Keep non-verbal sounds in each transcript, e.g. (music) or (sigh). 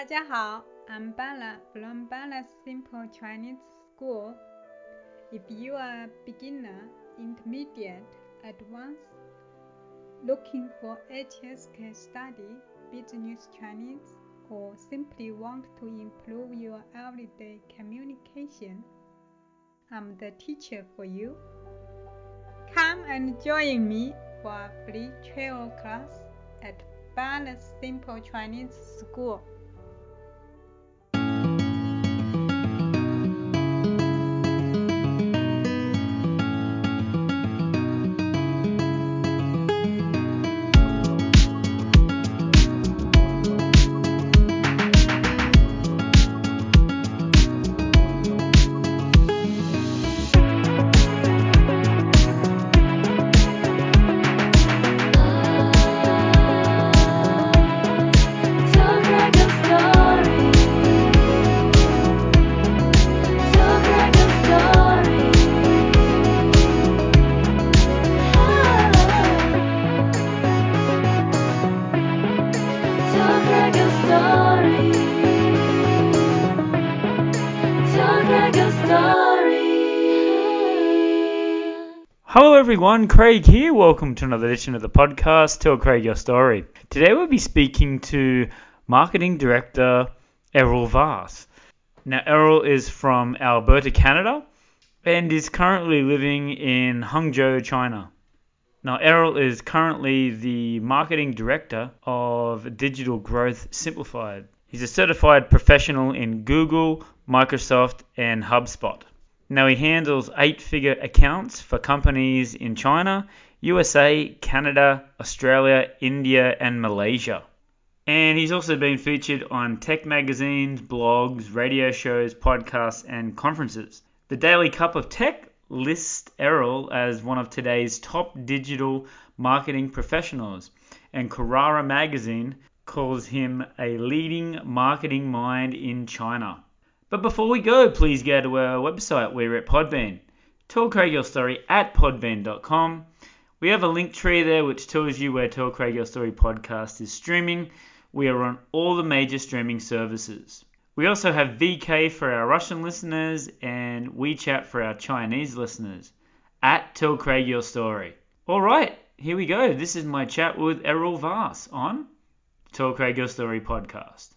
大家好，I'm Bella from Bella's Simple Chinese School. If you are a beginner, intermediate, advanced, looking for HSK study, business Chinese, or simply want to improve your everyday communication, I'm the teacher for you. Come and join me for a free travel class at Bella's Simple Chinese School. Everyone, Craig here. Welcome to another edition of the podcast, Tell Craig Your Story. Today we'll be speaking to Marketing Director Errol Vars. Now, Errol is from Alberta, Canada, and is currently living in Hangzhou, China. Now, Errol is currently the Marketing Director of Digital Growth Simplified. He's a certified professional in Google, Microsoft, and HubSpot. Now he handles eight figure accounts for companies in China, USA, Canada, Australia, India, and Malaysia. And he's also been featured on tech magazines, blogs, radio shows, podcasts, and conferences. The Daily Cup of Tech lists Errol as one of today's top digital marketing professionals, and Carrara magazine calls him a leading marketing mind in China. But before we go, please go to our website. We're at Podbean. Tell Craig Your Story at podbean.com. We have a Linktree there which tells you where Tell Craig Your Story podcast is streaming. We are on all the major streaming services. We also have VK for our Russian listeners and WeChat for our Chinese listeners. At Tell Craig Your Story. Alright, here we go. This is my chat with Errol Vass on Tell Craig Your Story podcast.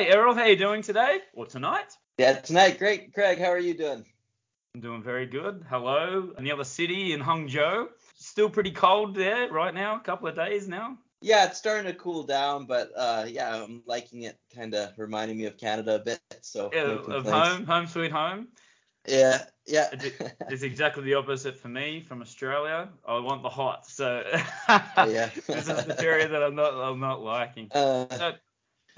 Hi Errol, how you doing today? Or tonight? Yeah, tonight, great. Craig, how are you doing? I'm doing very good. Hello, in the other city in Hangzhou. Still pretty cold there right now, a couple of days now. Yeah, it's starting to cool down, but uh, yeah, I'm liking it. Kind of reminding me of Canada a bit. So Yeah, no of home, home sweet home. Yeah, yeah. It- (laughs) It's exactly the opposite for me from Australia. I want the hot, so Yeah. (laughs) this is the area that I'm not I'm not liking. (laughs) uh, So,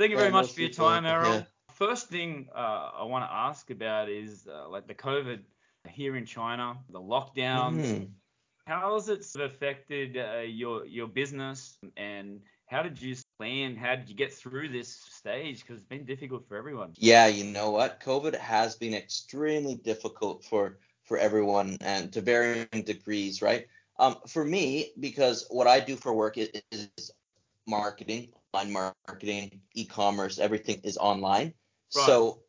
thank you Yeah, very much for your time, Errol. yeah. First thing uh, I want to ask about is uh, like the COVID here in China, the lockdowns. mhm. How has it sort of affected uh, your your business, and how did you plan? How did you get through this stage? Because it's been difficult for everyone. Yeah, you know what? COVID has been extremely difficult for for everyone and to varying degrees, right? Um, for me, because what I do for work is, is marketing, marketing, e-commerce, everything is online. Right. So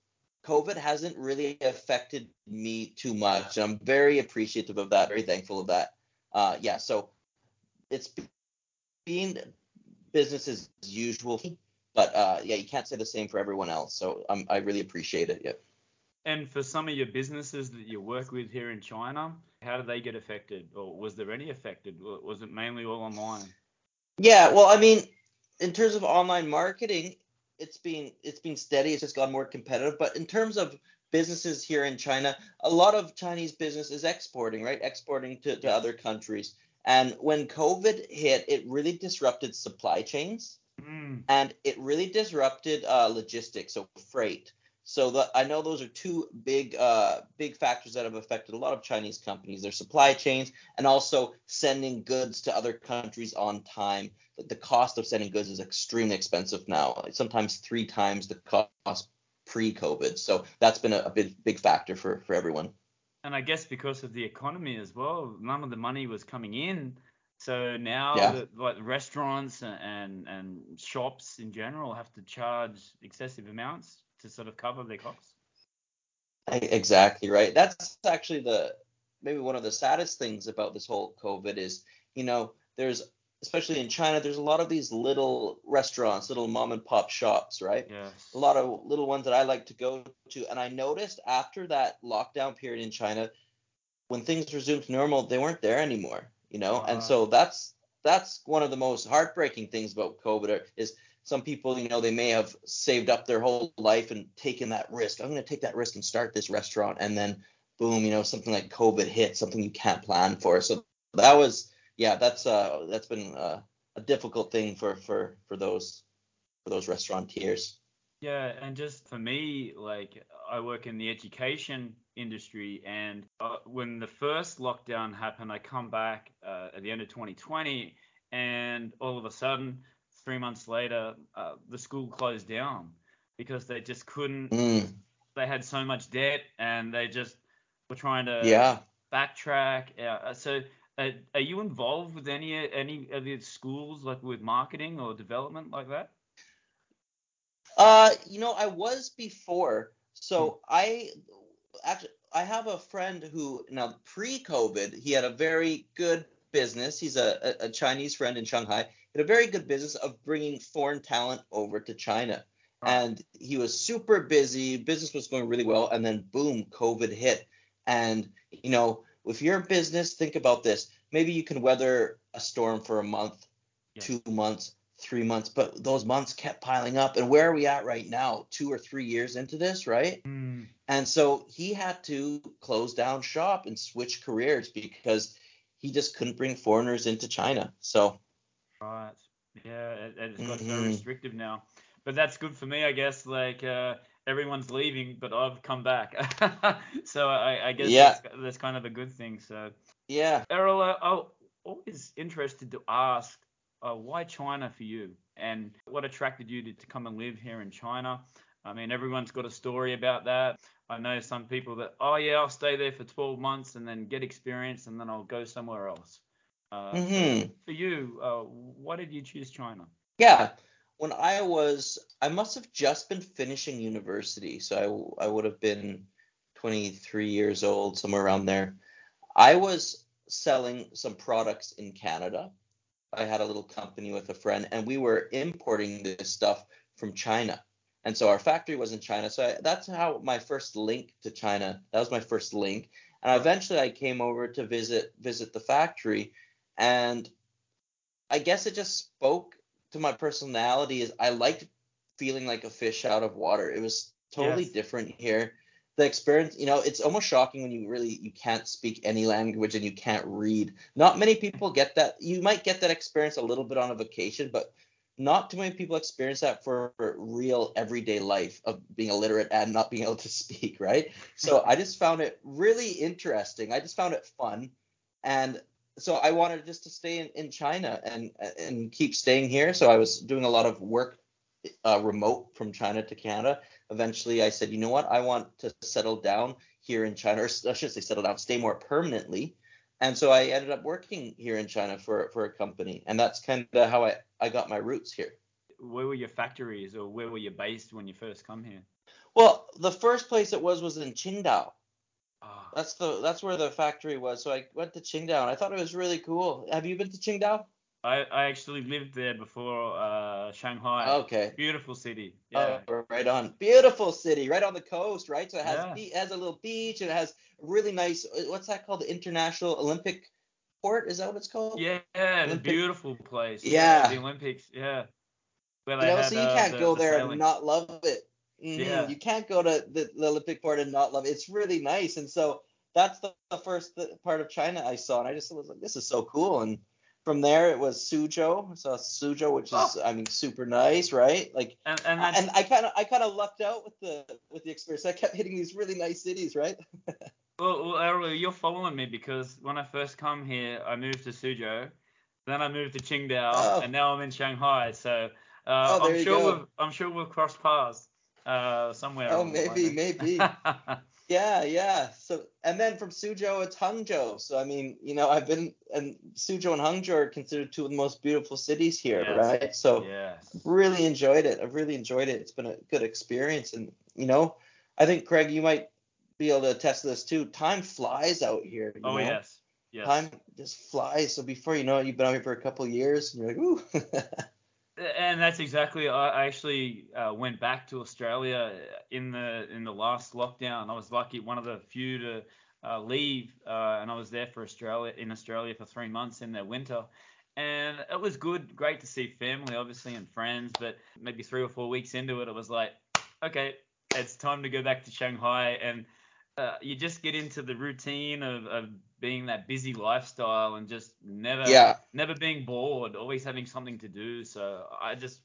COVID hasn't really affected me too much. I'm very appreciative of that, very thankful of that. Uh, yeah, so it's been business as usual, but uh, yeah, you can't say the same for everyone else. So um, I really appreciate it. Yeah. And for some of your businesses that you work with here in China, how did they get affected, or was there any affected? Was it mainly all online? Yeah, well, I mean, in terms of online marketing, it's been it's been steady. It's just gotten more competitive. But in terms of businesses here in China, a lot of Chinese business is exporting, right? Exporting to, to other countries. And when COVID hit, it really disrupted supply chains Mm, and it really disrupted uh, logistics, so freight. So the, I know those are two big uh, big factors that have affected a lot of Chinese companies, their supply chains, and also sending goods to other countries on time. The cost of sending goods is extremely expensive now, sometimes three times the cost pre-COVID. So that's been a, a big big factor for for everyone. and I guess because of the economy as well, none of the money was coming in. So now, Yeah. the, like restaurants and, and and shops in general have to charge excessive amounts to sort of cover their costs. Exactly right. That's actually the maybe one of the saddest things about this whole COVID is, you know, there's especially in China, there's a lot of these little restaurants, little mom and pop shops, right? Yes. A lot of little ones that I like to go to, and I noticed after that lockdown period in China, when things resumed to normal, they weren't there anymore, you know. Ah. And so that's that's one of the most heartbreaking things about COVID is some people, you know, they may have saved up their whole life and taken that risk. I'm going to take that risk and start this restaurant, and then boom, you know, something like COVID hit, something you can't plan for. So that was, yeah, that's uh, that's been uh, a difficult thing for for for those for those restaurateurs. Yeah, and just for me, like I work in the education industry, and uh, when the first lockdown happened, I come back uh, at the end of 2020, and all of a sudden, three months later, uh, the school closed down because they just couldn't. Mm, They had so much debt, and they just were trying to yeah. backtrack. Uh, so, uh, are you involved with any any of the schools, like with marketing or development like that? Uh, you know, I was before. So I actually I have a friend who now pre-COVID he had a very good business. He's a, a, a Chinese friend in Shanghai. Had a very good business of bringing foreign talent over to China. And he was super busy. Business was going really well, and then boom, COVID hit. And you know, if you're a business, think about this. Maybe you can weather a storm for a month, two months, three months, but those months kept piling up. And where are we at right now? Two or three years into this, right? Mm, And so he had to close down shop and switch careers because he just couldn't bring foreigners into China. So Right. Yeah, it, it's got so Mhm. restrictive now. But that's good for me, I guess. Like uh, everyone's leaving, but I've come back. (laughs) so I, I guess Yeah. that's, that's kind of a good thing. So yeah, Errol, I'm always interested to ask uh, why China for you, and what attracted you to, to come and live here in China. I mean, everyone's got a story about that. I know some people that, oh yeah, I'll stay there for 12 months and then get experience, and then I'll go somewhere else. Uh, Mhm. for you, uh, why did you choose China? yeah. When I was, I must have just been finishing university, so I, I would have been 23 years old, somewhere around there. I was selling some products in Canada. I had a little company with a friend, and we were importing this stuff from China. And so our factory was in China. So I, that's how my first link to China. That was my first link. And eventually I came over to visit visit the factory, and I guess it just spoke to my personality. Is I liked feeling like a fish out of water. It was totally Yes. different here. The experience, you know, it's almost shocking when you really you can't speak any language and you can't read. Not many people get that. You might get that experience a little bit on a vacation, but not too many people experience that for real everyday life of being illiterate and not being able to (laughs) speak, right? So I just found it really interesting. I just found it fun. And so I wanted just to stay in, in China and and keep staying here. So I was doing a lot of work uh, remote from China to Canada. Eventually, I said, you know what? I want to settle down here in China, or I should say settle down, stay more permanently. And so I ended up working here in China for for a company, and that's kind of how I I got my roots here. Where were your factories, or where were you based when you first come here? Well, the first place it was was in Qingdao. That's the that's where the factory was. So I went to Qingdao, and I thought it was really cool. Have you been to Qingdao? I, I actually lived there before uh, Shanghai. Okay. Beautiful city. Yeah. Oh, right on. Beautiful city, right on the coast, right? So it has Yeah. be- it has a little beach, and it has really nice. What's that called? The International Olympic Port? Is that what it's called? Yeah, the Olympic- beautiful place. Yeah. The Olympics. Yeah. Where You know, had, so you uh, can't the- go the there sailing. and not love it. Mhm. Yeah. You can't go to the, the Olympic Port and not love it. It's really nice, and so that's the, the first th- part of China I saw, and I just was like, this is so cool. And from there, it was Suzhou. I saw Suzhou, which is, Oh. I mean, super nice, right? Like, And, and and I kind of, I kind of lucked out with the with the experience. I kept hitting these really nice cities, right? (laughs) well, well, Errol, you're following me because when I first come here, I moved to Suzhou, then I moved to Qingdao, Oh. and now I'm in Shanghai. So uh, Oh, I'm sure we've I'm sure we'll cross paths uh, somewhere. Oh, along the way, maybe, maybe. (laughs) Yeah, yeah. So and then from Suzhou it's Hangzhou. So I mean, you know, I've been and Suzhou and Hangzhou are considered two of the most beautiful cities here, Yes. right? So Yes. really enjoyed it. I've really enjoyed it. It's been a good experience, and you know, I think Craig, you might be able to attest to this too. Time flies out here. Oh know? yes. Yes. Time just flies. So before you know it, you've been out here for a couple of years, and you're like, ooh. (laughs) And that's exactly. I actually uh, went back to Australia in the in the last lockdown. I was lucky, one of the few to uh, leave, uh, and I was there for Australia in Australia for three months in their winter, and it was good, great to see family, obviously, and friends. But maybe three or four weeks into it, it was like, okay, it's time to go back to Shanghai, and uh, you just get into the routine of, of being that busy lifestyle and just never yeah, never being bored, always having something to do. So I just,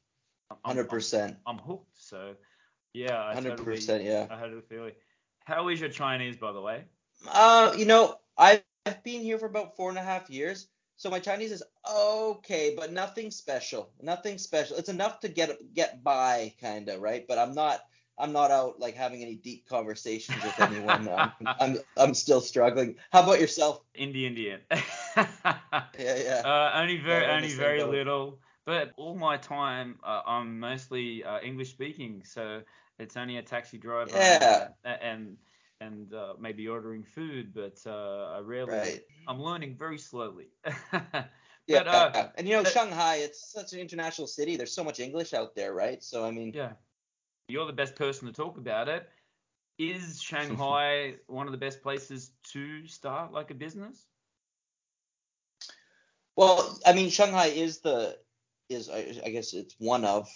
I'm, I'm- hundred percent, I'm, hooked. So yeah, hundred percent yeah. I totally feel it. How is your Chinese, by the way? Uh, you know, I've been here for about four and a half years, so my Chinese is okay, but nothing special. Nothing special. It's enough to get get by, kind of, right? But I'm not. I'm not out like having any deep conversations with anyone. I'm, I'm I'm still struggling. How about yourself? Indie Indian. (laughs) Yeah, yeah. Uh, only very, the only very boat. little. But all my time, uh, I'm mostly uh, English speaking, so it's only a taxi driver Yeah. and and, and uh, maybe ordering food, but uh, I rarely. Right. I'm learning very slowly. (laughs) Yeah, but uh, and you know but- Shanghai, it's such an international city. There's so much English out there, right? So I mean, yeah, you're the best person to talk about it. Is Shanghai (laughs) one of the best places to start like a business? well, I mean Shanghai is the is I, I guess it's one of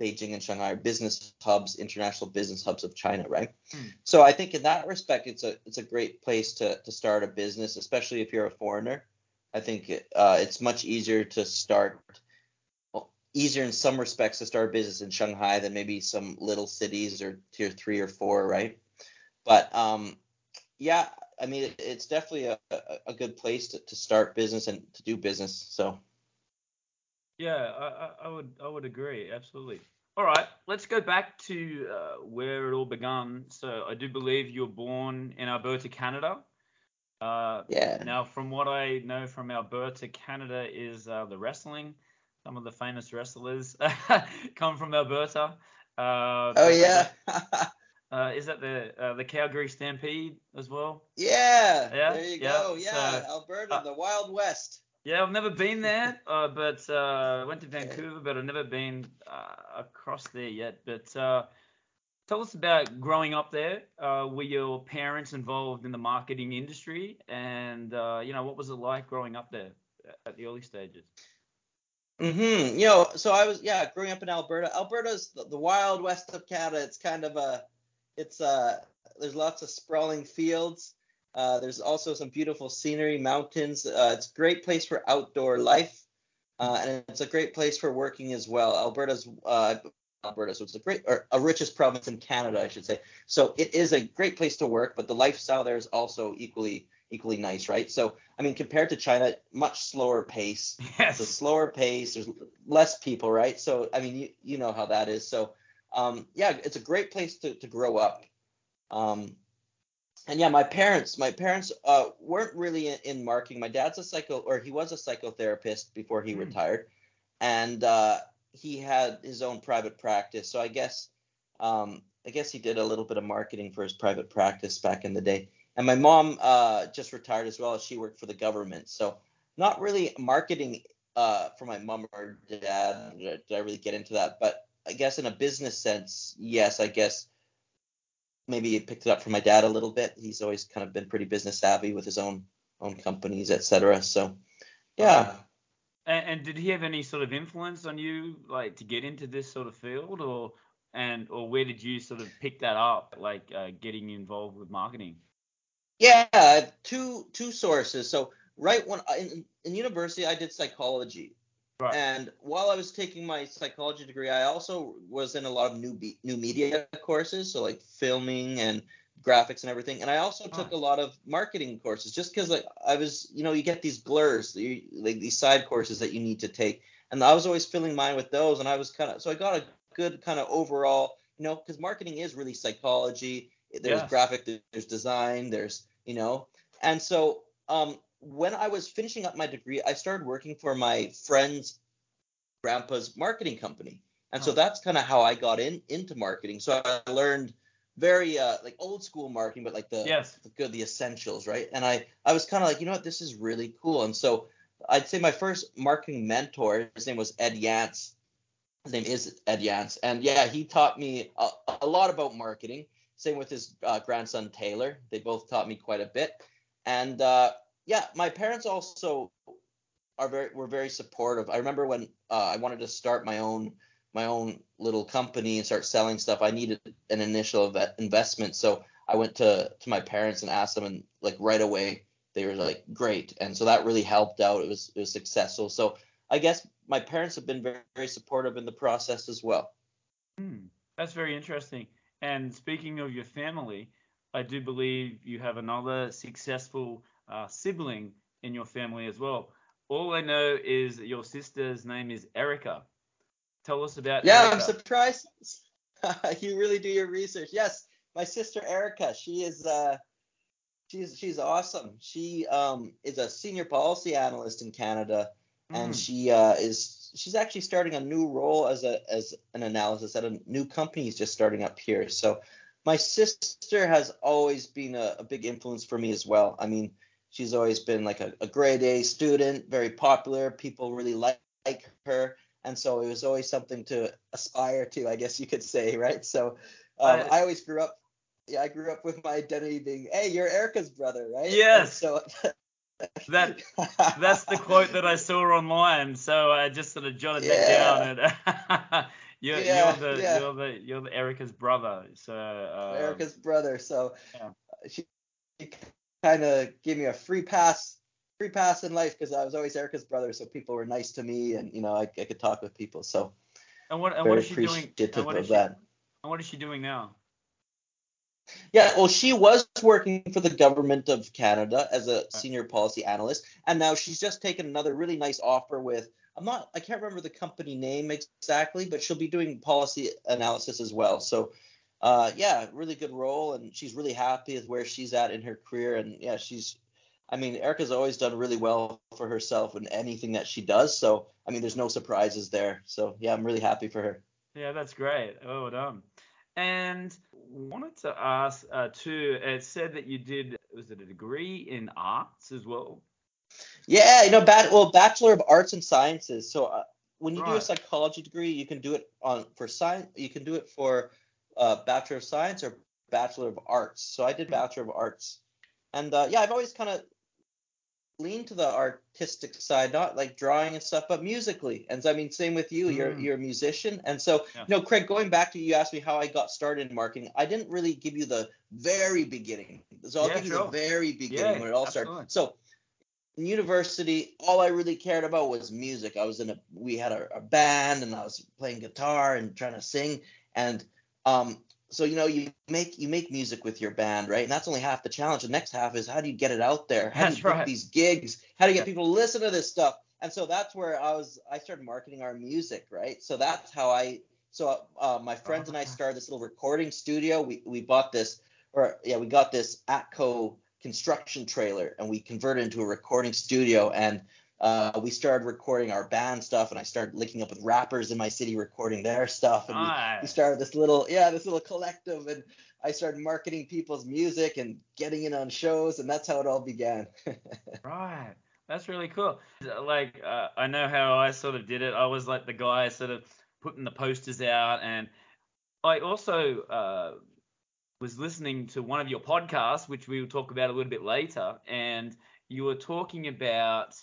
Beijing and Shanghai are business hubs, international business hubs of China, right? Hmm. So I think in that respect, it's a it's a great place to to start a business, especially if you're a foreigner. I think it, uh, it's much easier to start, easier in some respects to start a business in Shanghai than maybe some little cities or tier three or four, right? But um, yeah, I mean, it, it's definitely a, a, good place to, to start business and to do business. So Yeah, I, I, I would I would agree absolutely. All right, let's go back to uh, where it all began. So I do believe you were born in Alberta, Canada. Uh, yeah, now, from what I know from Alberta, Canada is uh, the wrestling. Some of the famous wrestlers (laughs) come from Alberta. Uh, oh yeah, (laughs) Uh, is that the uh, the Calgary Stampede as well? yeah, Yeah, there you yeah, go, yeah, so, Alberta, uh, the Wild West. Yeah, I've never been there, (laughs) uh, but uh, I went to Vancouver, but I've never been uh, across there yet. But uh, tell us about growing up there. Uh, were your parents involved in the marketing industry, and uh, you know what was it like growing up there at the early stages? Mm-hmm. You know, so I was yeah, growing up in Alberta. Alberta's the, the wild west of Canada. It's kind of a, it's uh, there's lots of sprawling fields. Uh, there's also some beautiful scenery, mountains. Uh, it's a great place for outdoor life, uh, and it's a great place for working as well. Alberta's uh, Alberta, so it's a great or a richest province in Canada, I should say. So it is a great place to work, but the lifestyle there is also equally equally nice, right? So I mean, compared to China, much slower pace (laughs) it's a slower pace. There's less people, right? So I mean, you, you know how that is. So um, yeah, it's a great place to, to grow up. Um, and yeah, my parents, my parents uh, weren't really in, in marketing. My dad's a psycho, or he was a psychotherapist before he Hmm. retired, and uh, he had his own private practice. So I guess, um, I guess he did a little bit of marketing for his private practice back in the day. And my mom uh, just retired as well. She worked for the government, so not really marketing uh, for my mom or dad. Did I really get into that? But I guess in a business sense, yes. I guess maybe picked it up from my dad a little bit. He's always kind of been pretty business savvy with his own own companies, etc. So yeah. And, and did he have any sort of influence on you, like to get into this sort of field, or and or where did you sort of pick that up, like uh, getting involved with marketing? Yeah, two two sources. So right when in, in university, I did psychology, Right. and while I was taking my psychology degree, I also was in a lot of new be- new media courses, so like filming and graphics and everything. And I also took a lot of marketing courses, just because like I was, you know, you get these blurs, you, like these side courses that you need to take, and I was always filling mine with those, and I was kind of so I got a good kind of overall, you know, because marketing is really psychology there's Yeah. graphic, there's design, there's you know, and so um, when I was finishing up my degree, I started working for my friend's grandpa's marketing company, and so Oh. that's kind of how I got in into marketing. So I learned very uh, like old school marketing, but like the Yes. the good the essentials, right? And I I was kind of like, you know what, this is really cool. And so I'd say my first marketing mentor, his name was Ed Yance. His name is Ed Yance, and yeah, he taught me a, a lot about marketing. Same with his uh, grandson Taylor. They both taught me quite a bit. And uh, yeah, my parents also are very were very supportive. I remember when uh, I wanted to start my own my own little company and start selling stuff. I needed an initial investment, so I went to to my parents and asked them, and like right away they were like great, and so that really helped out. It was it was successful. So I guess my parents have been very very supportive in the process as well. Hmm, that's very interesting. And speaking of your family, I do believe you have another successful uh, sibling in your family as well. All I know is your sister's name is Erica. Tell us about Yeah, Erica. I'm surprised. (laughs) you really do your research. Yes, my sister Erica. She is uh, she's she's awesome. She um is a senior policy analyst in Canada, and Mm. she uh is she's actually starting a new role as a as an analysis at a new company is just starting up here. So my sister has always been a, a big influence for me as well. I mean, she's always been like a, a grade A student, very popular. People really like, like her and so it was always something to aspire to, I guess you could say, right? So um, I- I always grew up, yeah, I grew up with my identity being, hey, you're Erica's brother, right? And Yes. so (laughs) That that's the quote that I saw online, so I just sort of jotted Yeah. that down. And (laughs) you're, Yeah, you're the yeah. you're the you're the Erica's brother. So um, Erica's brother. So she, she kind of gave me a free pass, free pass in life because I was always Erica's brother. So people were nice to me, and you know, I, I could talk with people. So And what and what is she doing? And what is she, and what is she doing now? Yeah, well, she was working for the government of Canada as a senior policy analyst, and now she's just taken another really nice offer with. I'm not, I can't remember the company name exactly, but she'll be doing policy analysis as well. So, uh, yeah, really good role, and she's really happy with where she's at in her career, and yeah, she's. I mean, Erica's always done really well for herself in anything that she does. So, I mean, there's no surprises there. So, yeah, I'm really happy for her. Yeah, that's great. Oh, done. And wanted to ask uh, too. It said that you did was it a degree in arts as well? Yeah, you know, bat- well, Bachelor of Arts and Sciences. So uh, when you do a psychology degree, you can do it on for science. You can do it for uh, Bachelor of Science or Bachelor of Arts. So I did Bachelor of Arts, and uh, yeah, I've always kind of leaned to the artistic side, not like drawing and stuff, but musically. And so, I mean, same with you. You're Mm. you're a musician, and so Yeah. you know, Craig, going back to you asked me how I got started in marketing. I didn't really give you the very beginning. So I'll Yeah, give you the very beginning Yeah, where it all absolutely. started. So in university, all I really cared about was music. I was in a we had a, a band and I was playing guitar and trying to sing and um so you know you make you make music with your band, right? And that's only half the challenge. The next half is how do you get it out there? How That's do you right. these gigs? How do you get people to listen to this stuff? And so that's where I was I started marketing our music, right? So that's how I so uh, my friends and I started this little recording studio. We we bought this or yeah, we got this Atco construction trailer and we converted it into a recording studio and uh, we started recording our band stuff and I started linking up with rappers in my city recording their stuff and we, we started this little yeah this little collective and I started marketing people's music and getting in on shows and that's how it all began. (laughs) Right. That's really cool. Like, uh, I know how I sort of did it. I was like the guy sort of putting the posters out, and I also uh, was listening to one of your podcasts, which we will talk about a little bit later, and you were talking about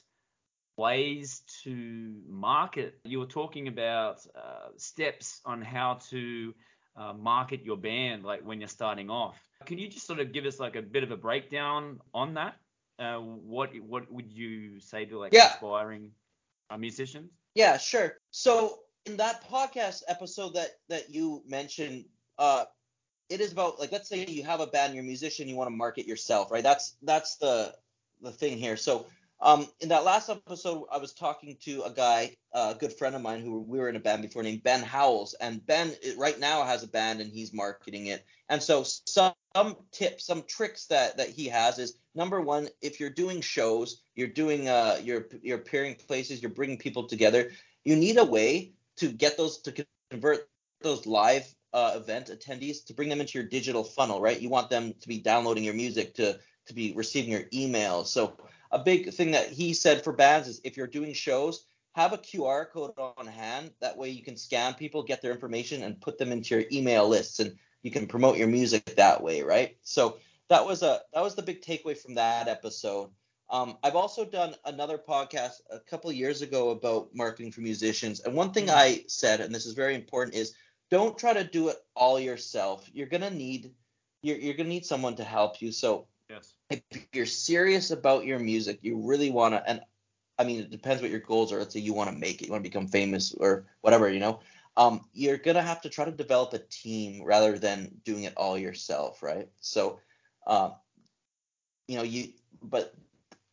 ways to market. You were talking about uh, steps on how to uh, market your band, like when you're starting off. Can you just sort of give us like a bit of a breakdown on that? Uh, what what would you say to like Yeah. aspiring uh, musicians? Yeah, sure. So in that podcast episode that that you mentioned, uh, it is about like let's say you have a band, you're a musician, you want to market yourself, right? That's that's the the thing here. So Um, in that last episode, I was talking to a guy, a good friend of mine, who we were in a band before, named Ben Howells, and Ben right now has a band and he's marketing it. And so some, some tips, some tricks that that he has is number one, if you're doing shows, you're doing uh, you're you're appearing places, you're bringing people together, you need a way to get those to convert those live uh, event attendees to bring them into your digital funnel, right? You want them to be downloading your music, to to be receiving your emails. So a big thing that he said for bands is if you're doing shows, have a QR code on hand. That way you can scan people, get their information, and put them into your email lists, and you can promote your music that way, right? So that was a that was the big takeaway from that episode. Um, I've also done another podcast a couple years ago about marketing for musicians, and one thing I said, and this is very important, is don't try to do it all yourself. You're gonna need you're, you're gonna need someone to help you. So Yes. if you're serious about your music, you really want to, and I mean, it depends what your goals are. Let's say you want to make it, you want to become famous or whatever, you know, um, you're gonna have to try to develop a team rather than doing it all yourself, right? So, um, you know, you, but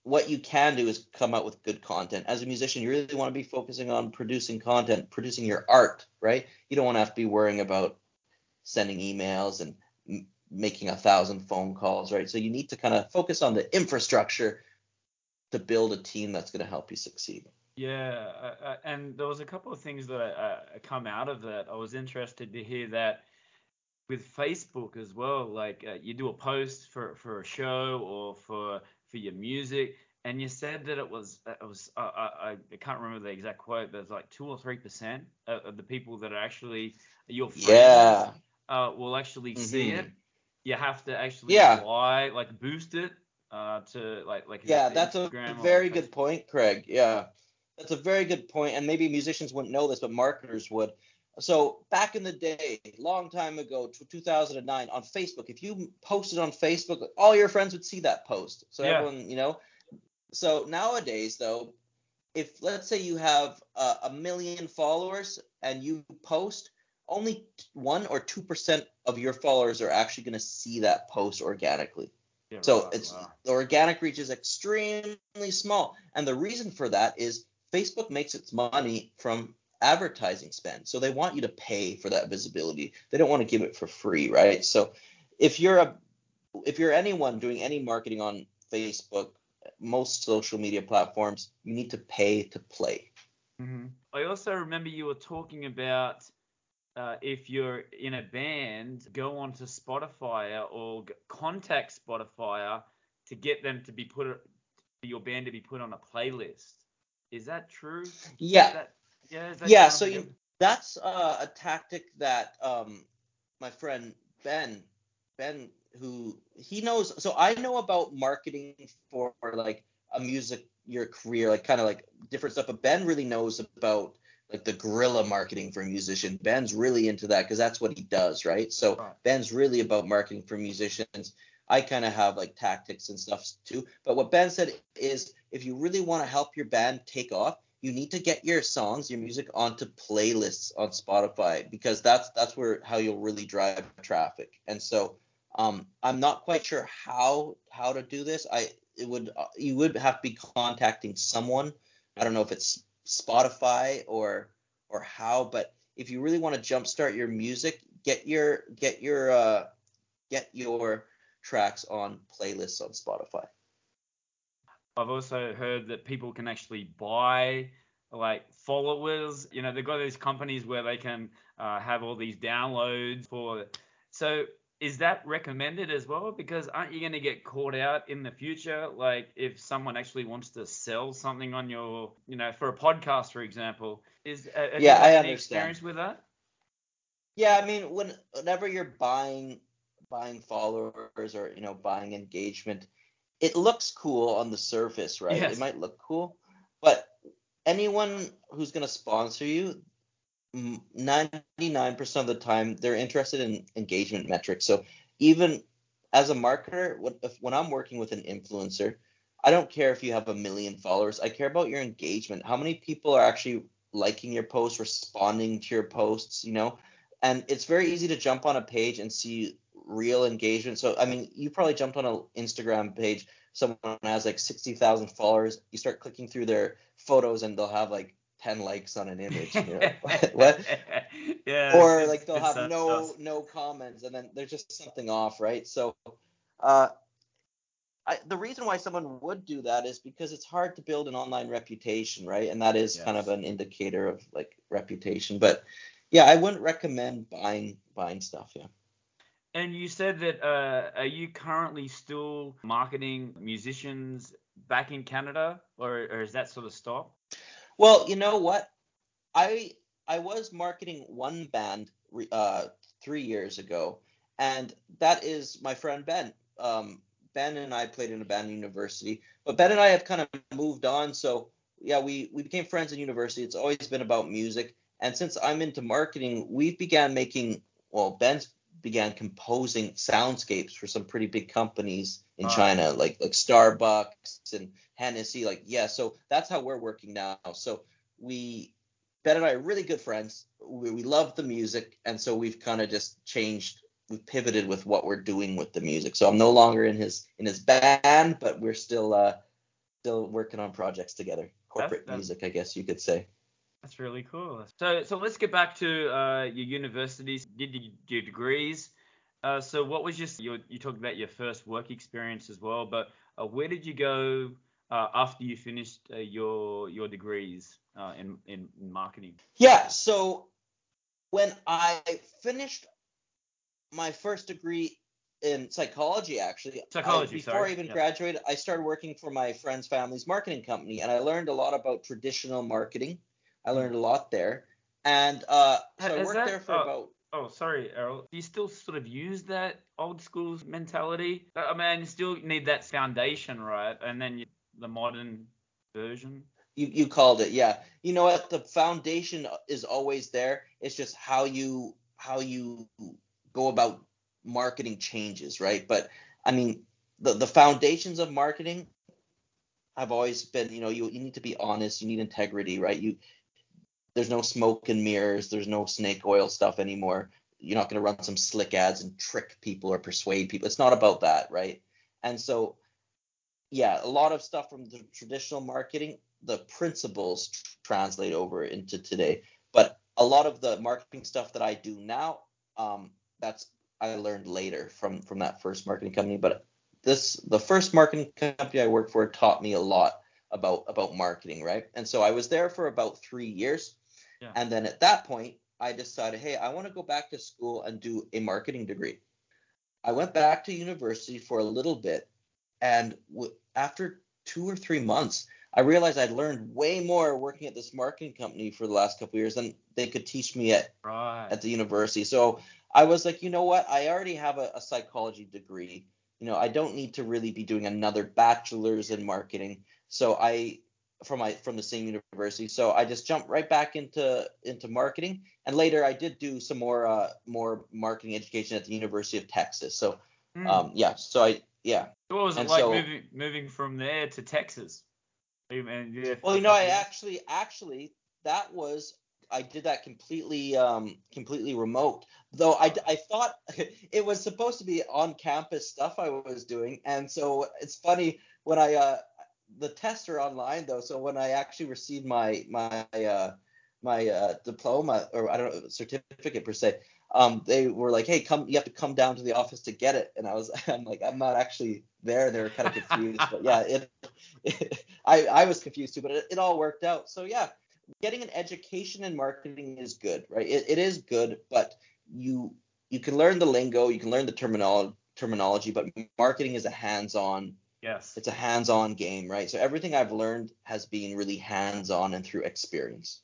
what you can do is come out with good content. As a musician, you really want to be focusing on producing content, producing your art, right? You don't want to have to be worrying about sending emails and making a thousand phone calls, right? So you need to kind of focus on the infrastructure to build a team that's going to help you succeed. Yeah, uh, uh, and there was a couple of things that uh, come out of that. I was interested to hear that with Facebook as well. Like uh, you do a post for for a show or for for your music, and you said that it was it was uh, I I can't remember the exact quote, but it's like two or three percent of, the people that are actually your friends Yeah. uh, will actually see Mhm. it. You have to actually Yeah. buy like boost it uh, to like like Yeah, that's a Instagram or very good point, Craig. Yeah, that's a very good point, and maybe musicians wouldn't know this, but marketers would. So back in the day, long time ago, t- 2009, on Facebook, if you posted on Facebook, all your friends would see that post. So Yeah. everyone, you know. So nowadays, though, if let's say you have uh, a million followers and you post, only one or two percent of your followers are actually going to see that post organically. Yeah, So right, it's wow. the organic reach is extremely small, and the reason for that is Facebook makes its money from advertising spend. So they want you to pay for that visibility. They don't want to give it for free, right? So if you're a if you're anyone doing any marketing on Facebook, most social media platforms, you need to pay to play. hmm I also remember you were talking about uh, if you're in a band, go onto Spotify or contact Spotify to get them to be put for your band to be put on a playlist. Is that true? Yeah, that, yeah. Is that yeah. So you that's uh, a tactic that um, my friend Ben Ben who he knows. So I know about marketing for like a music your career, like kind of like different stuff. But Ben really knows about like the guerrilla marketing for musician. Ben's really into that because that's what he does, right? So Right. Ben's really about marketing for musicians. I kind of have like tactics and stuff too. But what Ben said is if you really want to help your band take off, you need to get your songs, your music onto playlists on Spotify because that's that's where how you'll really drive traffic. And so um, I'm not quite sure how how to do this. I it would uh, you would have to be contacting someone. I don't know if it's Spotify or or how, but if you really want to jumpstart your music, get your get your uh, get your tracks on playlists on Spotify. I've also heard that people can actually buy like followers. You know, they've got these companies where they can uh, have all these downloads for. So is that recommended as well? Because aren't you going to get caught out in the future? Like if someone actually wants to sell something on your, you know, for a podcast, for example. Is uh, have Yeah, I any understand. experience with that? Yeah, I mean, when whenever you're buying buying followers or you know buying engagement, it looks cool on the surface, right? Yes. It might look cool, but anyone who's gonna sponsor you, ninety nine percent of the time, they're interested in engagement metrics. So even as a marketer, when I'm working with an influencer, I don't care if you have a million followers. I care about your engagement. How many people are actually liking your posts, responding to your posts, you know? And it's very easy to jump on a page and see real engagement. So, I mean, you probably jumped on an Instagram page, someone has like 60,000 followers, you start clicking through their photos and they'll have like 10 likes on an image. Like, what? (laughs) (laughs) yeah. or like they'll have no no comments and then there's just something off right so uh I, the reason why someone would do that is because it's hard to build an online reputation right and that is kind of an indicator of like reputation but yeah i wouldn't recommend buying buying stuff yeah And you said that uh, are you currently still marketing musicians back in Canada, or, or is that sort of stopped? Well you know what? I i was marketing one band uh three years ago and that is my friend ben. Um ben and i played in a band in university but ben and i have kind of moved on so yeah we we became friends in university. It's always been about music and since i'm into marketing we began making well ben's began composing soundscapes for some pretty big companies in Wow. china like like starbucks and hennessy like yeah so that's how we're working now. So we ben and i are really good friends. We, we love the music and so we've kind of just changed we've pivoted with what we're doing with the music. So i'm no longer in his in his band but we're still uh still working on projects together. Corporate that's- music i guess you could say That's really cool. So so let's get back to uh, your universities. Did your, your degrees? Uh, so what was your, your you talked about your first work experience as well, but uh, where did you go uh, after you finished uh, your your degrees uh, in in marketing? Yeah, so when I finished my first degree in psychology, actually, Psychology, I, before sorry, I even yeah. graduated, I started working for my friend's family's marketing company, and I learned a lot about traditional marketing. I learned a lot there, and uh, so I worked that- there for oh. about. Oh, sorry, Errol. Do you still sort of use that old school mentality? I mean, you still need that foundation, right? And then you, the modern version. You, you called it, yeah. You know what? The foundation is always there. It's just how you how you go about marketing changes, right? But I mean, the the foundations of marketing have always been, you know, you you need to be honest, you need integrity, right? You there's no smoke and mirrors, there's no snake oil stuff anymore. You're not going to run some slick ads and trick people or persuade people. It's not about that, right? And so yeah, a lot of stuff from the traditional marketing, the principles tr- translate over into today. But a lot of the marketing stuff that I do now, um, that's I learned later from from that first marketing company. But this the first marketing company I worked for taught me a lot about about marketing, right? And so I was there for about three years, Yeah. and then at that point I decided, hey, I want to go back to school and do a marketing degree. I went back to university for a little bit, and w- after two or three months, I realized I'd learned way more working at this marketing company for the last couple of years than they could teach me at Right. at the university. So I was like, you know what? I already have a, a psychology degree. You know, I don't need to really be doing another bachelor's in marketing. So I from my from the same university. So I just jumped right back into into marketing. And later I did do some more uh more marketing education at the University of Texas. So Mm. um yeah, so I yeah. So what was it and like so- moving moving from there to Texas? Yeah, Well, you know, I actually actually that was I did that completely um completely remote. Though I I thought (laughs) it was supposed to be on campus stuff I was doing, and so it's funny when I uh the tests are online though, so when I actually received my my uh my uh diploma or I don't know certificate per se, um they were like, hey, come you have to come down to the office to get it, and I was (laughs) I'm like I'm not actually there. They were kind of confused, but yeah, it (laughs) I, I was confused too, but it, it all worked out. So yeah, getting an education in marketing is good, right? It, it is good, but you you can learn the lingo, you can learn the terminology terminology, but marketing is a hands-on yes. it's a hands-on game, right? So everything I've learned has been really hands-on and through experience.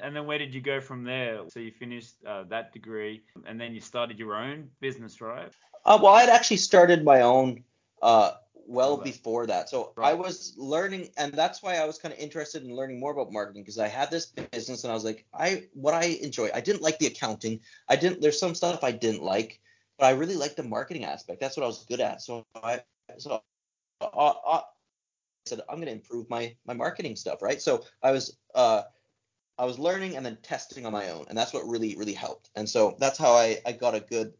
And then where did you go from there? So you finished uh, that degree, and then you started your own business, right? Uh, well, I'd actually started my own uh, well Right. before that. So I was learning, and that's why I was kind of interested in learning more about marketing because I had this business, and I was like, I what I enjoy. I didn't like the accounting. I didn't. There's some stuff I didn't like, but I really liked the marketing aspect. That's what I was good at. So I so uh, uh, I said I'm going to improve my my marketing stuff, right? So I was uh I was learning and then testing on my own, and that's what really really helped. And so that's how I I got a good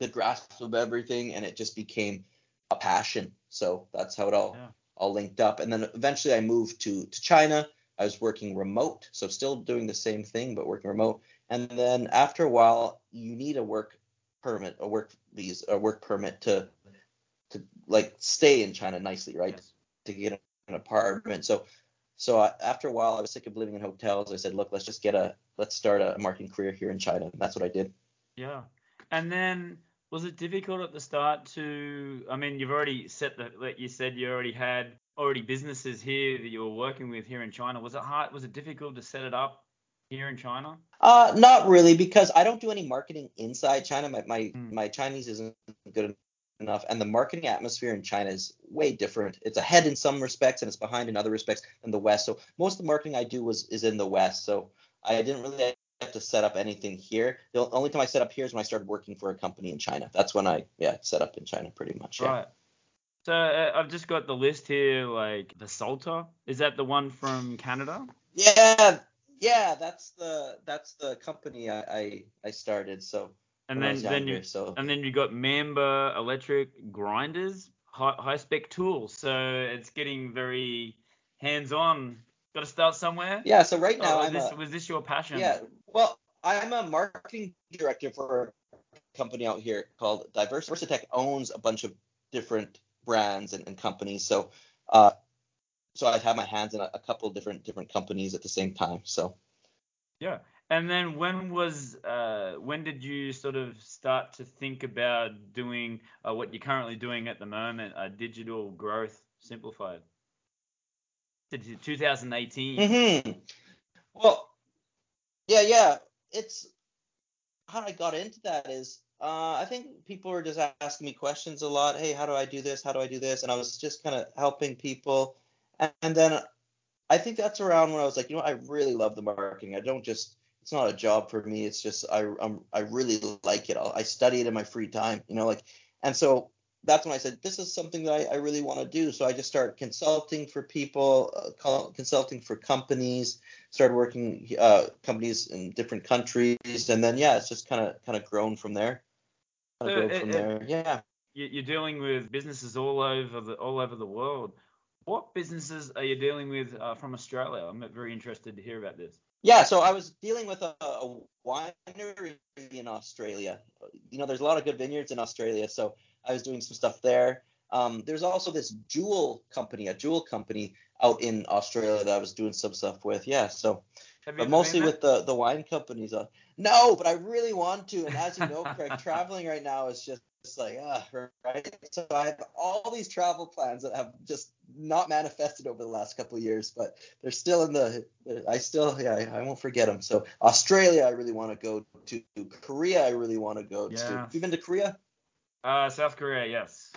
good grasp of everything, and it just became a passion. So that's how it all Yeah. all linked up. And then eventually I moved to to China. I was working remote, so still doing the same thing but working remote. And then after a while, you need a work permit, a work visa, a work permit to to like stay in China nicely, right? Yes. To get an apartment. So so I, after a while, I was sick of living in hotels. I said, look, let's just get a let's start a marketing career here in China. And that's what I did. Yeah. And then was it difficult at the start to I mean you've already set the like you said you already had already businesses here that you were working with here in China. Was it hard was it difficult to set it up here in China? Uh, not really, because I don't do any marketing inside China. My my, Hmm. my Chinese isn't good enough, and the marketing atmosphere in China is way different. It's ahead in some respects, and it's behind in other respects than the West. So most of the marketing I do was is in the West. So I didn't really have to set up anything here. The only time I set up here is when I started working for a company in China. That's when I yeah set up in China pretty much. Yeah. Right. So uh, I've just got the list here like the Salter. Is that the one from Canada? Yeah, yeah. That's the that's the company I I, I started. So And then then you so and then you got Member Electric Grinders, high, high spec tools. So it's getting very hands on. Got to start somewhere. yeah. So right Oh, now was I'm this a, was this your passion? Yeah, well, I'm a marketing director for a company out here called Diverse. Versatech owns a bunch of different brands and, and companies. So, uh, so I have my hands in a, a couple different different companies at the same time. So, Yeah. And then when was uh, when did you sort of start to think about doing uh, what you're currently doing at the moment, uh, digital growth simplified? Did you- 2018. hmm well, yeah, yeah. It's how I got into that is uh, I think people were just asking me questions a lot. Hey, how do I do this? How do I do this? And I was just kind of helping people. And, and then I think that's around when I was like, you know, I really love the marketing. I don't just it's not a job for me. It's just I I'm, I really like it. I'll, I study it in my free time, you know, like and so that's when I said this is something that I, I really want to do. So I just started consulting for people, uh, call, consulting for companies, started working uh, companies in different countries, and then yeah, it's just kind of kind of grown from there. Kind So of grown it- from it- there. Yeah. You- You're dealing with businesses all over the all over the world. What businesses are you dealing with uh, from Australia? I'm very interested to hear about this. Yeah, so I was dealing with a, a winery in Australia. You know, there's a lot of good vineyards in Australia, so I was doing some stuff there. Um, there's also this jewel company, a jewel company out in Australia that I was doing some stuff with. Yeah, so but mostly with the the wine companies. Uh, no, but I really want to. And as you know, Craig, (laughs) traveling right now is just it's like ah, right. So I have all these travel plans that have just not manifested over the last couple of years, but they're still in the. I still yeah, I, I won't forget them. So Australia, I really want to go to. Korea, I really want to go to. Yeah. Have you been to Korea? Uh, South Korea, yes.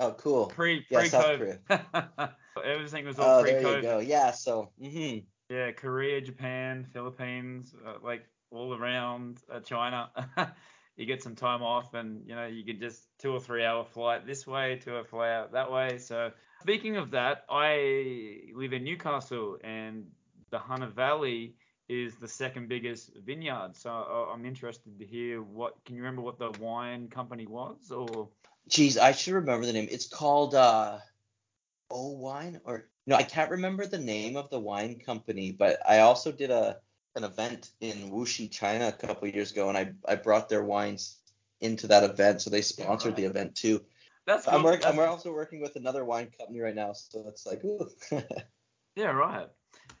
Oh, cool. Pre Yeah, pre South COVID. (laughs) Everything was all Oh, pre there you COVID. go. Yeah. So. hmm Yeah, Korea, Japan, Philippines, uh, like all around uh, China. (laughs) you get some time off, and you know you could just two or three hour flight this way, two or three hour that way. So speaking of that, I live in Newcastle, and the Hunter Valley is the second biggest vineyard. So I'm interested to hear what. Can you remember what the wine company was, or Geez, I should remember the name. It's called uh O Wine or no, I can't remember the name of the wine company, but I also did a an event in Wuxi, China a couple of years ago and I I brought their wines into that event, so they sponsored the right. event too. that's I'm cool. work, I'm That's- also working with another wine company right now, so it's like ooh. (laughs) Yeah, right.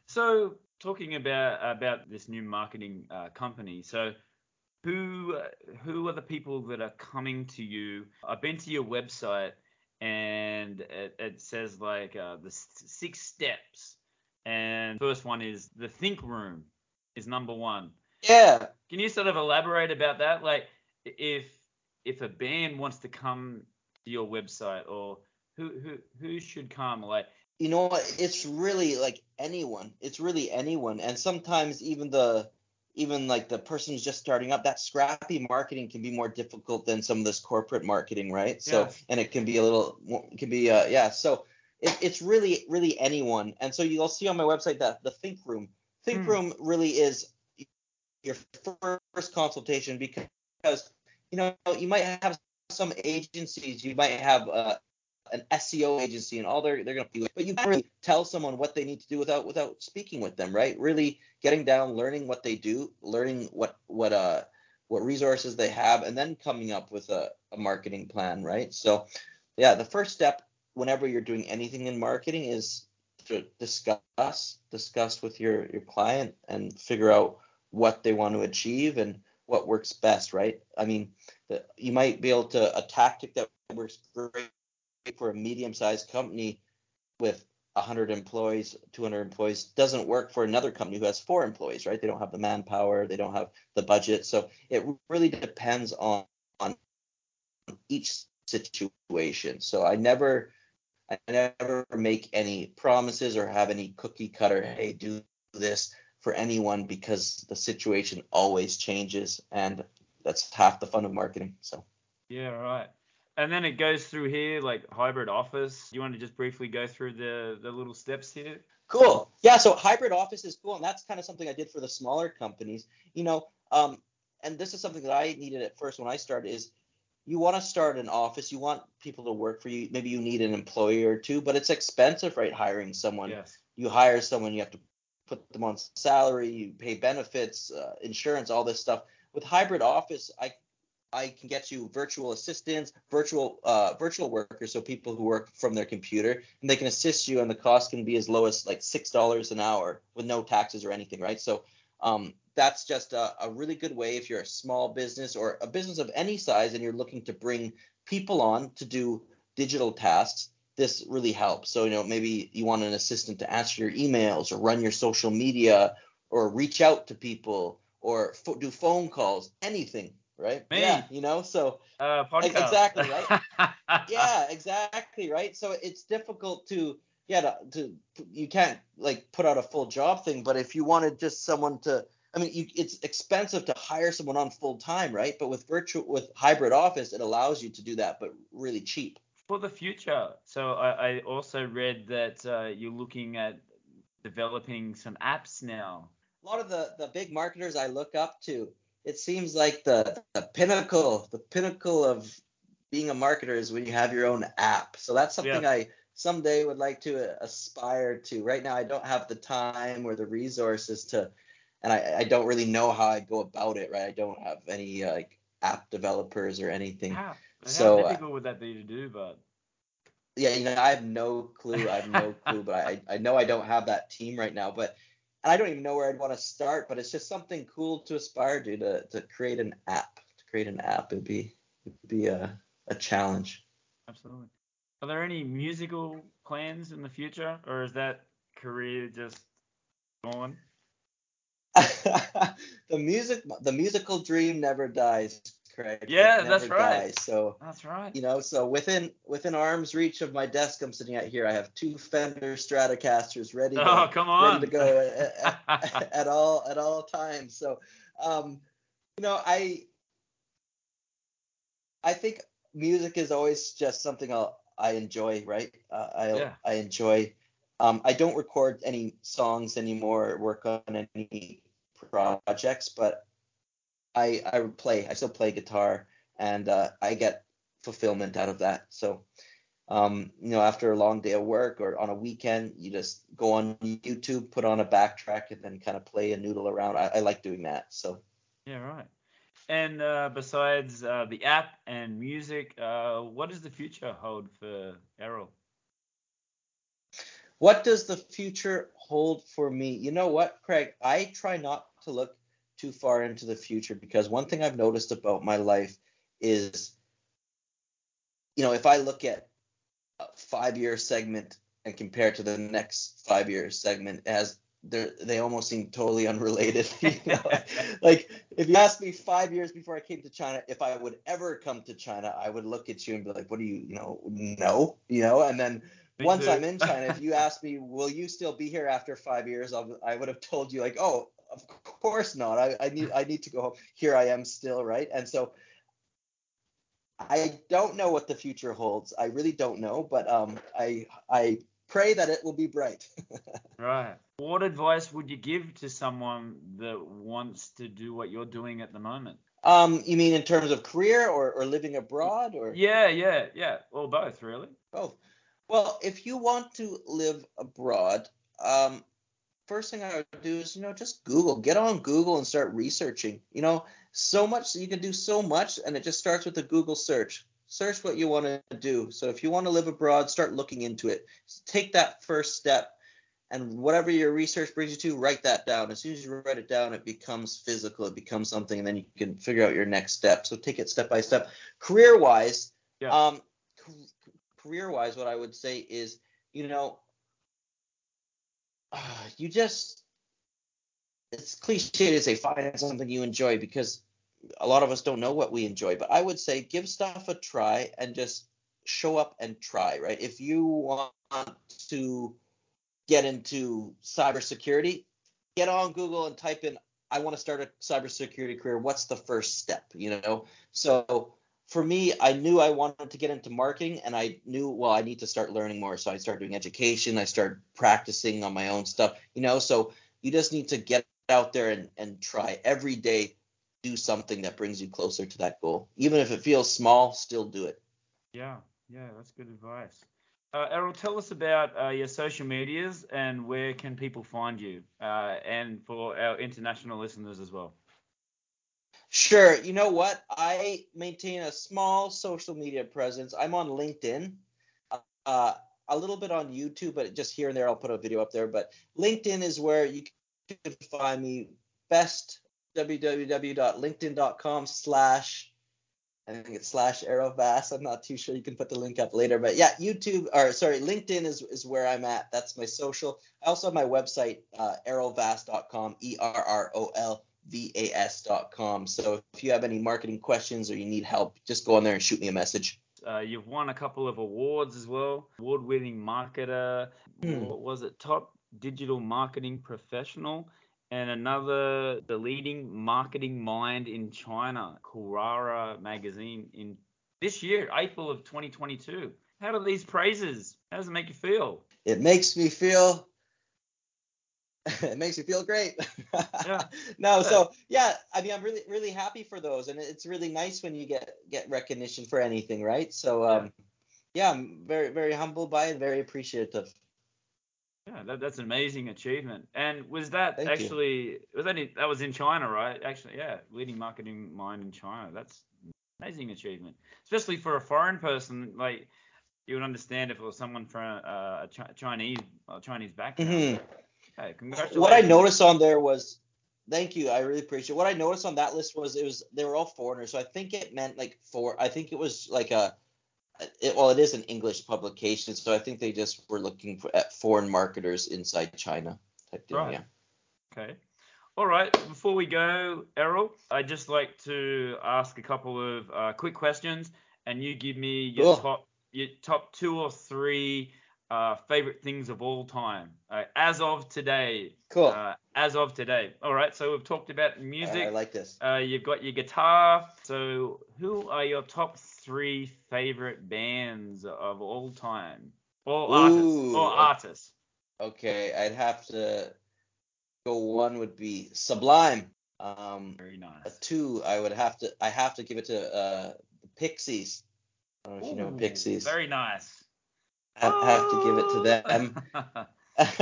So talking about about this new marketing uh, company, so who who are the people that are coming to you? I've been to your website and it, it says like uh, the six steps, and first one is the think room is number one. yeah. Can you sort of elaborate about that? Like if if a band wants to come to your website or who who who should come? Like you know what it's really like anyone it's really anyone and sometimes even the even like the person who's just starting up that scrappy marketing can be more difficult than some of this corporate marketing right so Yes. and it can be a little can be uh yeah so it, it's really really anyone and so you'll see on my website that the think room think Hmm. room really is your first consultation because you know you might have some agencies, you might have uh, an SEO agency, and all they're they're going to do, but you can't really tell someone what they need to do without without speaking with them, right? Really getting down, learning what they do, learning what what uh what resources they have, and then coming up with a, a marketing plan, right? So, yeah, the first step whenever you're doing anything in marketing is to discuss discuss with your your client and figure out what they want to achieve and what works best, right? I mean, the, you might be able to a tactic that works great for a medium-sized company with 100 employees, 200 employees doesn't work for another company who has four employees, right? They don't have the manpower, they don't have the budget, so it really depends on on each situation. So I never I never make any promises or have any cookie cutter, hey, do this for anyone because the situation always changes and that's half the fun of marketing. So Yeah, right. And then it goes through here like hybrid office. You want to just briefly go through the the little steps here? Cool. Yeah, so hybrid office is cool, and that's kind of something I did for the smaller companies. You know, um, and this is something that I needed at first when I started is you want to start an office, you want people to work for you. Maybe you need an employee or two, but it's expensive, right? Hiring someone. Yes. You hire someone, you have to put them on salary, you pay benefits, uh, insurance, all this stuff. With hybrid office, I I can get you virtual assistants, virtual uh, virtual workers, so people who work from their computer, and they can assist you, and the cost can be as low as like six dollars an hour with no taxes or anything, right? So um, that's just a, a really good way if you're a small business or a business of any size, and you're looking to bring people on to do digital tasks. This really helps. So you know maybe you want an assistant to answer your emails or run your social media or reach out to people or fo- do phone calls, anything, right? Me. Yeah, you know. So Uh, podcast. Exactly, right? (laughs) yeah, exactly, right? So it's difficult to yeah to, to you can't like put out a full job thing, but if you wanted just someone to I mean, you, it's expensive to hire someone on full time, right? But with virtual with hybrid office, it allows you to do that, but really cheap. For the future. So I, I also read that uh, you're looking at developing some apps now. A lot of the the big marketers I look up to, it seems like the the pinnacle, the pinnacle of being a marketer is when you have your own app. So that's something I someday would like to aspire to. Right now, I don't have the time or the resources to, and I, I don't really know how I go about it. Right, I don't have any uh, like app developers or anything. How, how So, uh, difficult would that be to do? But Yeah, you know, I have no clue. I have no (laughs) clue, but I I know I don't have that team right now. But and I don't even know where I'd want to start. But it's just something cool to aspire to to to create an app. To create an app, it'd be it'd be a a challenge. absolutely. Are there any musical plans in the future, or is that career just gone? (laughs) the music, the musical dream never dies, Craig. Yeah, that's right. dies. So That's right. you know, so within within arm's reach of my desk, I'm sitting out here. I have two Fender Stratocasters ready to Oh, come on. ready to go at, (laughs) at, at all at all times. So, um, you know, I I think music is always just something I'll, I enjoy, right? Uh, I Yeah. I enjoy. Um, I don't record any songs anymore, or work on any projects, but I I play. I still play guitar, and uh, I get fulfillment out of that. So, um, you know, after a long day of work or on a weekend, you just go on YouTube, put on a backtrack, and then kind of play and noodle around. I, I like doing that. So. Yeah, right. And uh, besides uh, the app and music, uh, what does the future hold for Errol? What does the future hold for me? You know what, Craig? I try not to look too far into the future because one thing I've noticed about my life is, you know, if I look at a five year segment and compare it to the next five year segment, as they they almost seem totally unrelated. (laughs) you know? (laughs) like if you asked me five years before I came to China if I would ever come to China, I would look at you and be like, "What do you, you know, no, you know?" And then Me once too. I'm in China, if you (laughs) ask me, "Will you still be here after five years?" I'll, I would have told you like, "Oh, of course not. I, I need I need to go home. Here I am still, right?" And so I don't know what the future holds. I really don't know, but um, I I pray that it will be bright. (laughs) Right. What advice would you give to someone that wants to do what you're doing at the moment? Um, you mean in terms of career or, or living abroad or Yeah, yeah, yeah. Or both, really. both? Well, if you want to live abroad, um, first thing I would do is, you know, just Google, get on Google and start researching. You know, so much you can do so much, and it just starts with a Google search. Search what you want to do. So if you want to live abroad, start looking into it. Take that first step, and whatever your research brings you to, write that down. As soon as you write it down, it becomes physical. It becomes something, and then you can figure out your next step. So take it step by step. Career-wise, Yeah. um, career-wise, what I would say is, you know, uh, you just it's cliche to say find something you enjoy because a lot of us don't know what we enjoy but i would say give stuff a try and just show up and try right? If you want to get into cybersecurity get on google and type in i want to start a cybersecurity career what's the first step you know? So for me i knew i wanted to get into marketing and i knew well i need to start learning more. So i started doing education. I started practicing on my own stuff you know? So you just need to get out there and, and try every day do something that brings you closer to that goal. Even if it feels small still do it. Yeah, yeah, that's good advice. Uh, Errol, tell us about uh, your social medias and where can people find you, uh, and for our international listeners as well. Sure you know what i maintain a small social media presence i'm on linkedin uh, a little bit on youtube but just here and there i'll put a video up there but linkedin is where you can find me best www.linkedin.com slash I think it's slash errolvas. I'm not too sure. You can put the link up later. But yeah, YouTube or sorry, LinkedIn is, is where I'm at. That's my social. I also have my website, uh, errolvas.com, E R R O L V A S.com. So if you have any marketing questions or you need help, just go on there and shoot me a message. Uh, you've won a couple of awards as well. Award-winning marketer. Hmm. What was it? Top digital marketing professional. And another, the leading marketing mind in China, Kurara magazine in this year, April of 2022. How do these praises? How does it make you feel? It makes me feel (laughs) it makes me feel great. Yeah. (laughs) no, so yeah, I mean I'm really really happy for those and it's really nice when you get get recognition for anything, right? So um yeah, I'm very very humbled by it, very appreciative. Yeah, that, that's an amazing achievement. And was that Thank you. actually was that in, that was in China, right? Actually, yeah, leading marketing mind in China. That's an amazing achievement, especially for a foreign person. Like you would understand if it was someone from uh, a Chinese uh, Chinese background. Mhm. Hey. What I noticed on there was thank you, I really appreciate. What I noticed on that list was it was they were all foreigners, so I think it meant like for I think it was like a it, well, it is an English publication, so I think they just were looking for at foreign marketers inside China type deal. Right. Yeah. Okay. All right. Before we go, Errol, I'd just like to ask a couple of uh, quick questions, and you give me your Cool. top your top two or three uh, favorite things of all time, uh, as of today. Cool. Uh, as of today. All right. So we've talked about music. I like this. uh, you've got your guitar. So who are your top three favorite bands of all time? Or artists. Ooh, Or artists. Okay, I'd have to go. One would be Sublime. Um, Very nice. two, I would have to. I have to give it to uh, the Pixies. I don't know if you know Pixies. Very nice. I have to give it to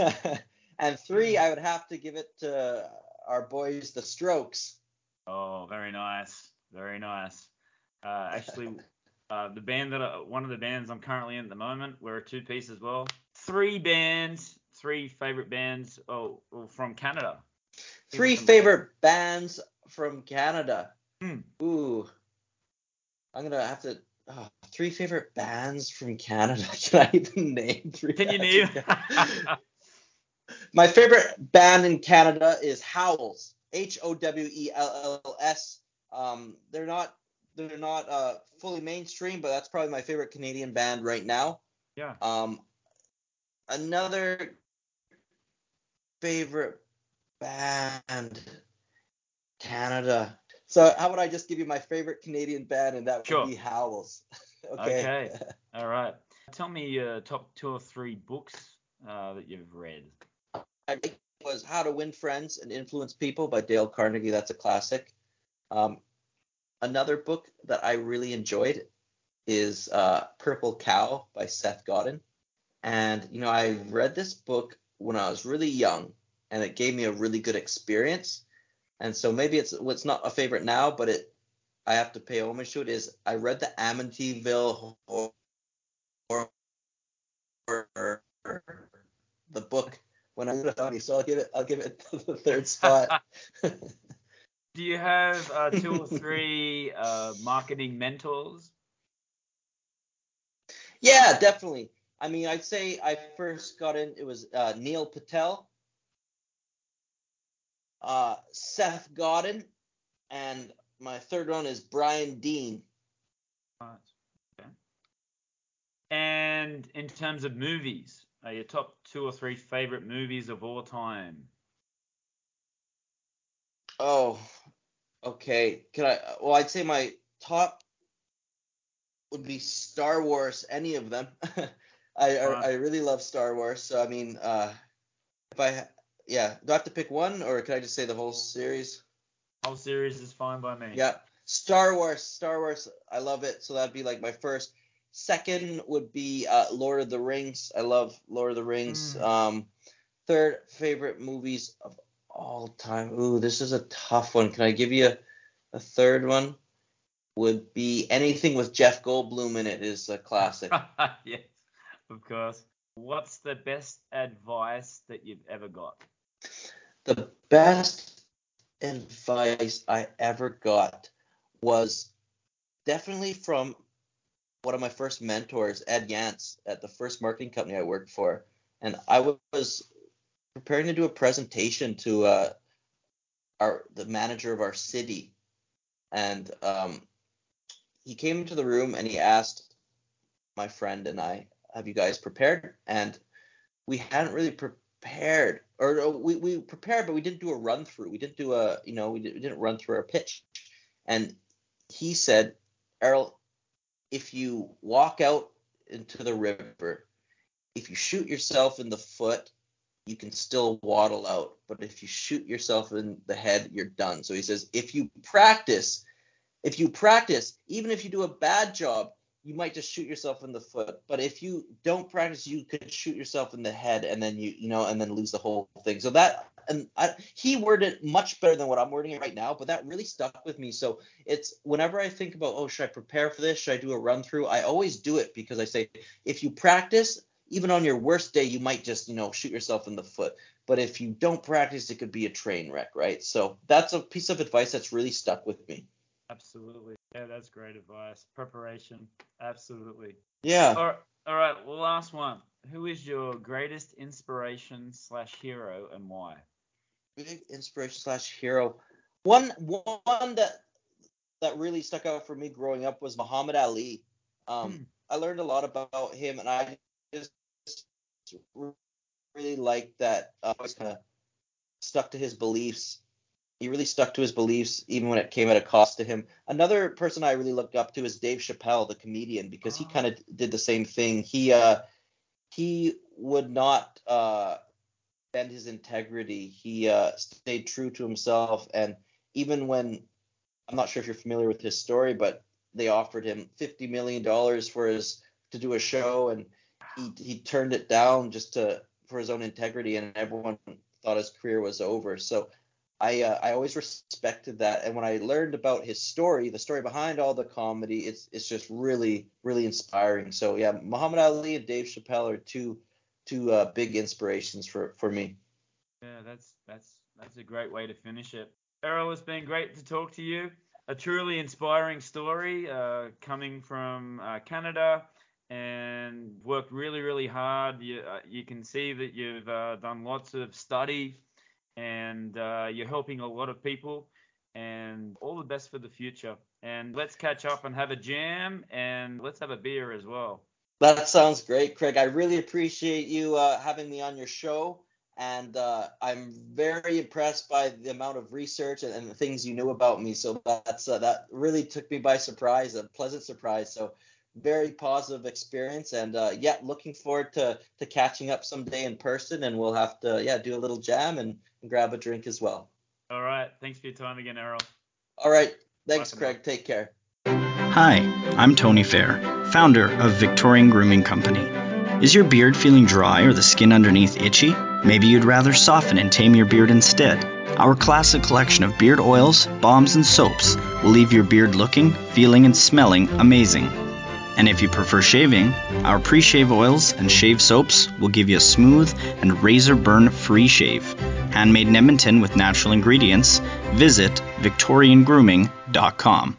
them. (laughs) and three, I would have to give it to our boys, the Strokes. oh, very nice. Very nice. Uh, actually, (laughs) uh, the band that I, one of the bands I'm currently in at the moment, we're a two piece as well. Three bands, three favorite bands. Oh, well, from Canada. Three favorite bands from Canada. Hmm. Ooh, I'm gonna have to. Oh, three favorite bands from Canada. (laughs) Can I even name three? Can you name? (laughs) My favorite band in Canada is Howells. H O W E L L S. Um, they're not they're not uh, fully mainstream, but that's probably my favorite Canadian band right now. yeah. Um, another favorite band, Canada. So how would I just give you my favorite Canadian band, and that Sure. would be Howells. (laughs) okay. Okay. (laughs) All right. Tell me your top two or three books uh, that you've read. I think it was How to Win Friends and Influence People by Dale Carnegie. That's a classic. Um, another book that I really enjoyed is uh, Purple Cow by Seth Godin. And, you know, I read this book when I was really young and it gave me a really good experience. And so maybe it's it's not a favorite now, but it I have to pay homage to it is I read the Amityville horror, the book when I was young, so I'll give it I'll give it (laughs) the third spot. (laughs) (laughs) Do you have uh, two or three uh, marketing mentors? Yeah, definitely. I mean, I'd say I first got in. It was uh, Neil Patel, uh, Seth Godin, and my third one is Brian Dean. Okay. And in terms of movies, are your top two or three favorite movies of all time? Oh, okay. Can I? Well, I'd say my top would be Star Wars. Any of them. (laughs) I, Wow. I I really love Star Wars. So I mean, uh, if I yeah, do I have to pick one or can I just say the whole series? Whole series is fine by me. Yeah, Star Wars. Star Wars. I love it. So that'd be like my first. Second would be uh, Lord of the Rings. I love Lord of the Rings. Mm. Um, third favorite movies of all time. Ooh, this is a tough one. Can I give you a, a third one? Would be anything with Jeff Goldblum in it is a classic. (laughs) yes, of course. What's the best advice that you've ever got? The best advice I ever got was definitely from one of my first mentors, Ed Yance, at the first marketing company I worked for. And I was preparing to do a presentation to uh, our the manager of our city, and um, he came into the room and he asked my friend and I, "Have you guys prepared?" And we hadn't really prepared, or we we prepared, but we didn't do a run through. We didn't do a, you know, we, did, didn't run through our pitch. And he said, "Errol, if you walk out into the river, if you shoot yourself in the foot, you can still waddle out. But if you shoot yourself in the head, you're done. So he says, if you practice, if you practice, even if you do a bad job, you might just shoot yourself in the foot. But if you don't practice, you could shoot yourself in the head and then you, you know, and then lose the whole thing. So that, and I, he worded it much better than what I'm wording it right now, but that really stuck with me. So it's whenever I think about, oh, should I prepare for this? Should I do a run through? I always do it because I say, if you practice, even on your worst day, you might just, you know, shoot yourself in the foot. But if you don't practice, it could be a train wreck, right? So that's a piece of advice that's really stuck with me. Absolutely. Yeah, that's great advice. Preparation. Absolutely. Yeah. All right. All right. Well, last one. Who is your greatest inspiration slash hero and why? Big inspiration slash hero. One one that that really stuck out for me growing up was Muhammad Ali. Um, Hmm. I learned a lot about him, and I just really liked that. Uh, always kind of stuck to his beliefs. He really stuck to his beliefs, even when it came at a cost to him. Another person I really looked up to is Dave Chappelle, the comedian, because he Oh. kind of did the same thing. He uh, he would not uh, bend his integrity. He uh, stayed true to himself, and even when I'm not sure if you're familiar with his story, but they offered him fifty million dollars for his to do a show, and he he turned it down just to for his own integrity, and everyone thought his career was over. So I uh, I always respected that, and when I learned about his story, the story behind all the comedy, it's it's just really really inspiring. So yeah, Muhammad Ali and Dave Chappelle are two two uh, big inspirations for for me. Yeah, that's that's that's a great way to finish it. Errol, it's been great to talk to you. A truly inspiring story uh, coming from uh, Canada and worked really, really hard. You, uh, you can see that you've uh, done lots of study and uh, you're helping a lot of people. And all the best for the future. And let's catch up and have a jam and let's have a beer as well. That sounds great, Craig. I really appreciate you uh, having me on your show, and uh, I'm very impressed by the amount of research and, and the things you knew about me. So that's uh, that really took me by surprise, a pleasant surprise. So very positive experience, and uh, yeah, looking forward to to catching up someday in person, and we'll have to yeah do a little jam and, and grab a drink as well. All right. Thanks for your time again, Errol. All right, Thanks, Awesome. Craig. Take care. Hi, I'm Tony Fair, founder of Victorian Grooming Company. Is your beard feeling dry or the skin underneath itchy? Maybe you'd rather soften and tame your beard instead. Our classic collection of beard oils, balms, and soaps will leave your beard looking, feeling, and smelling amazing. And if you prefer shaving, our pre shave oils and shave soaps will give you a smooth and razor burn free shave. Handmade in Edmonton with natural ingredients, visit VictorianGrooming.com.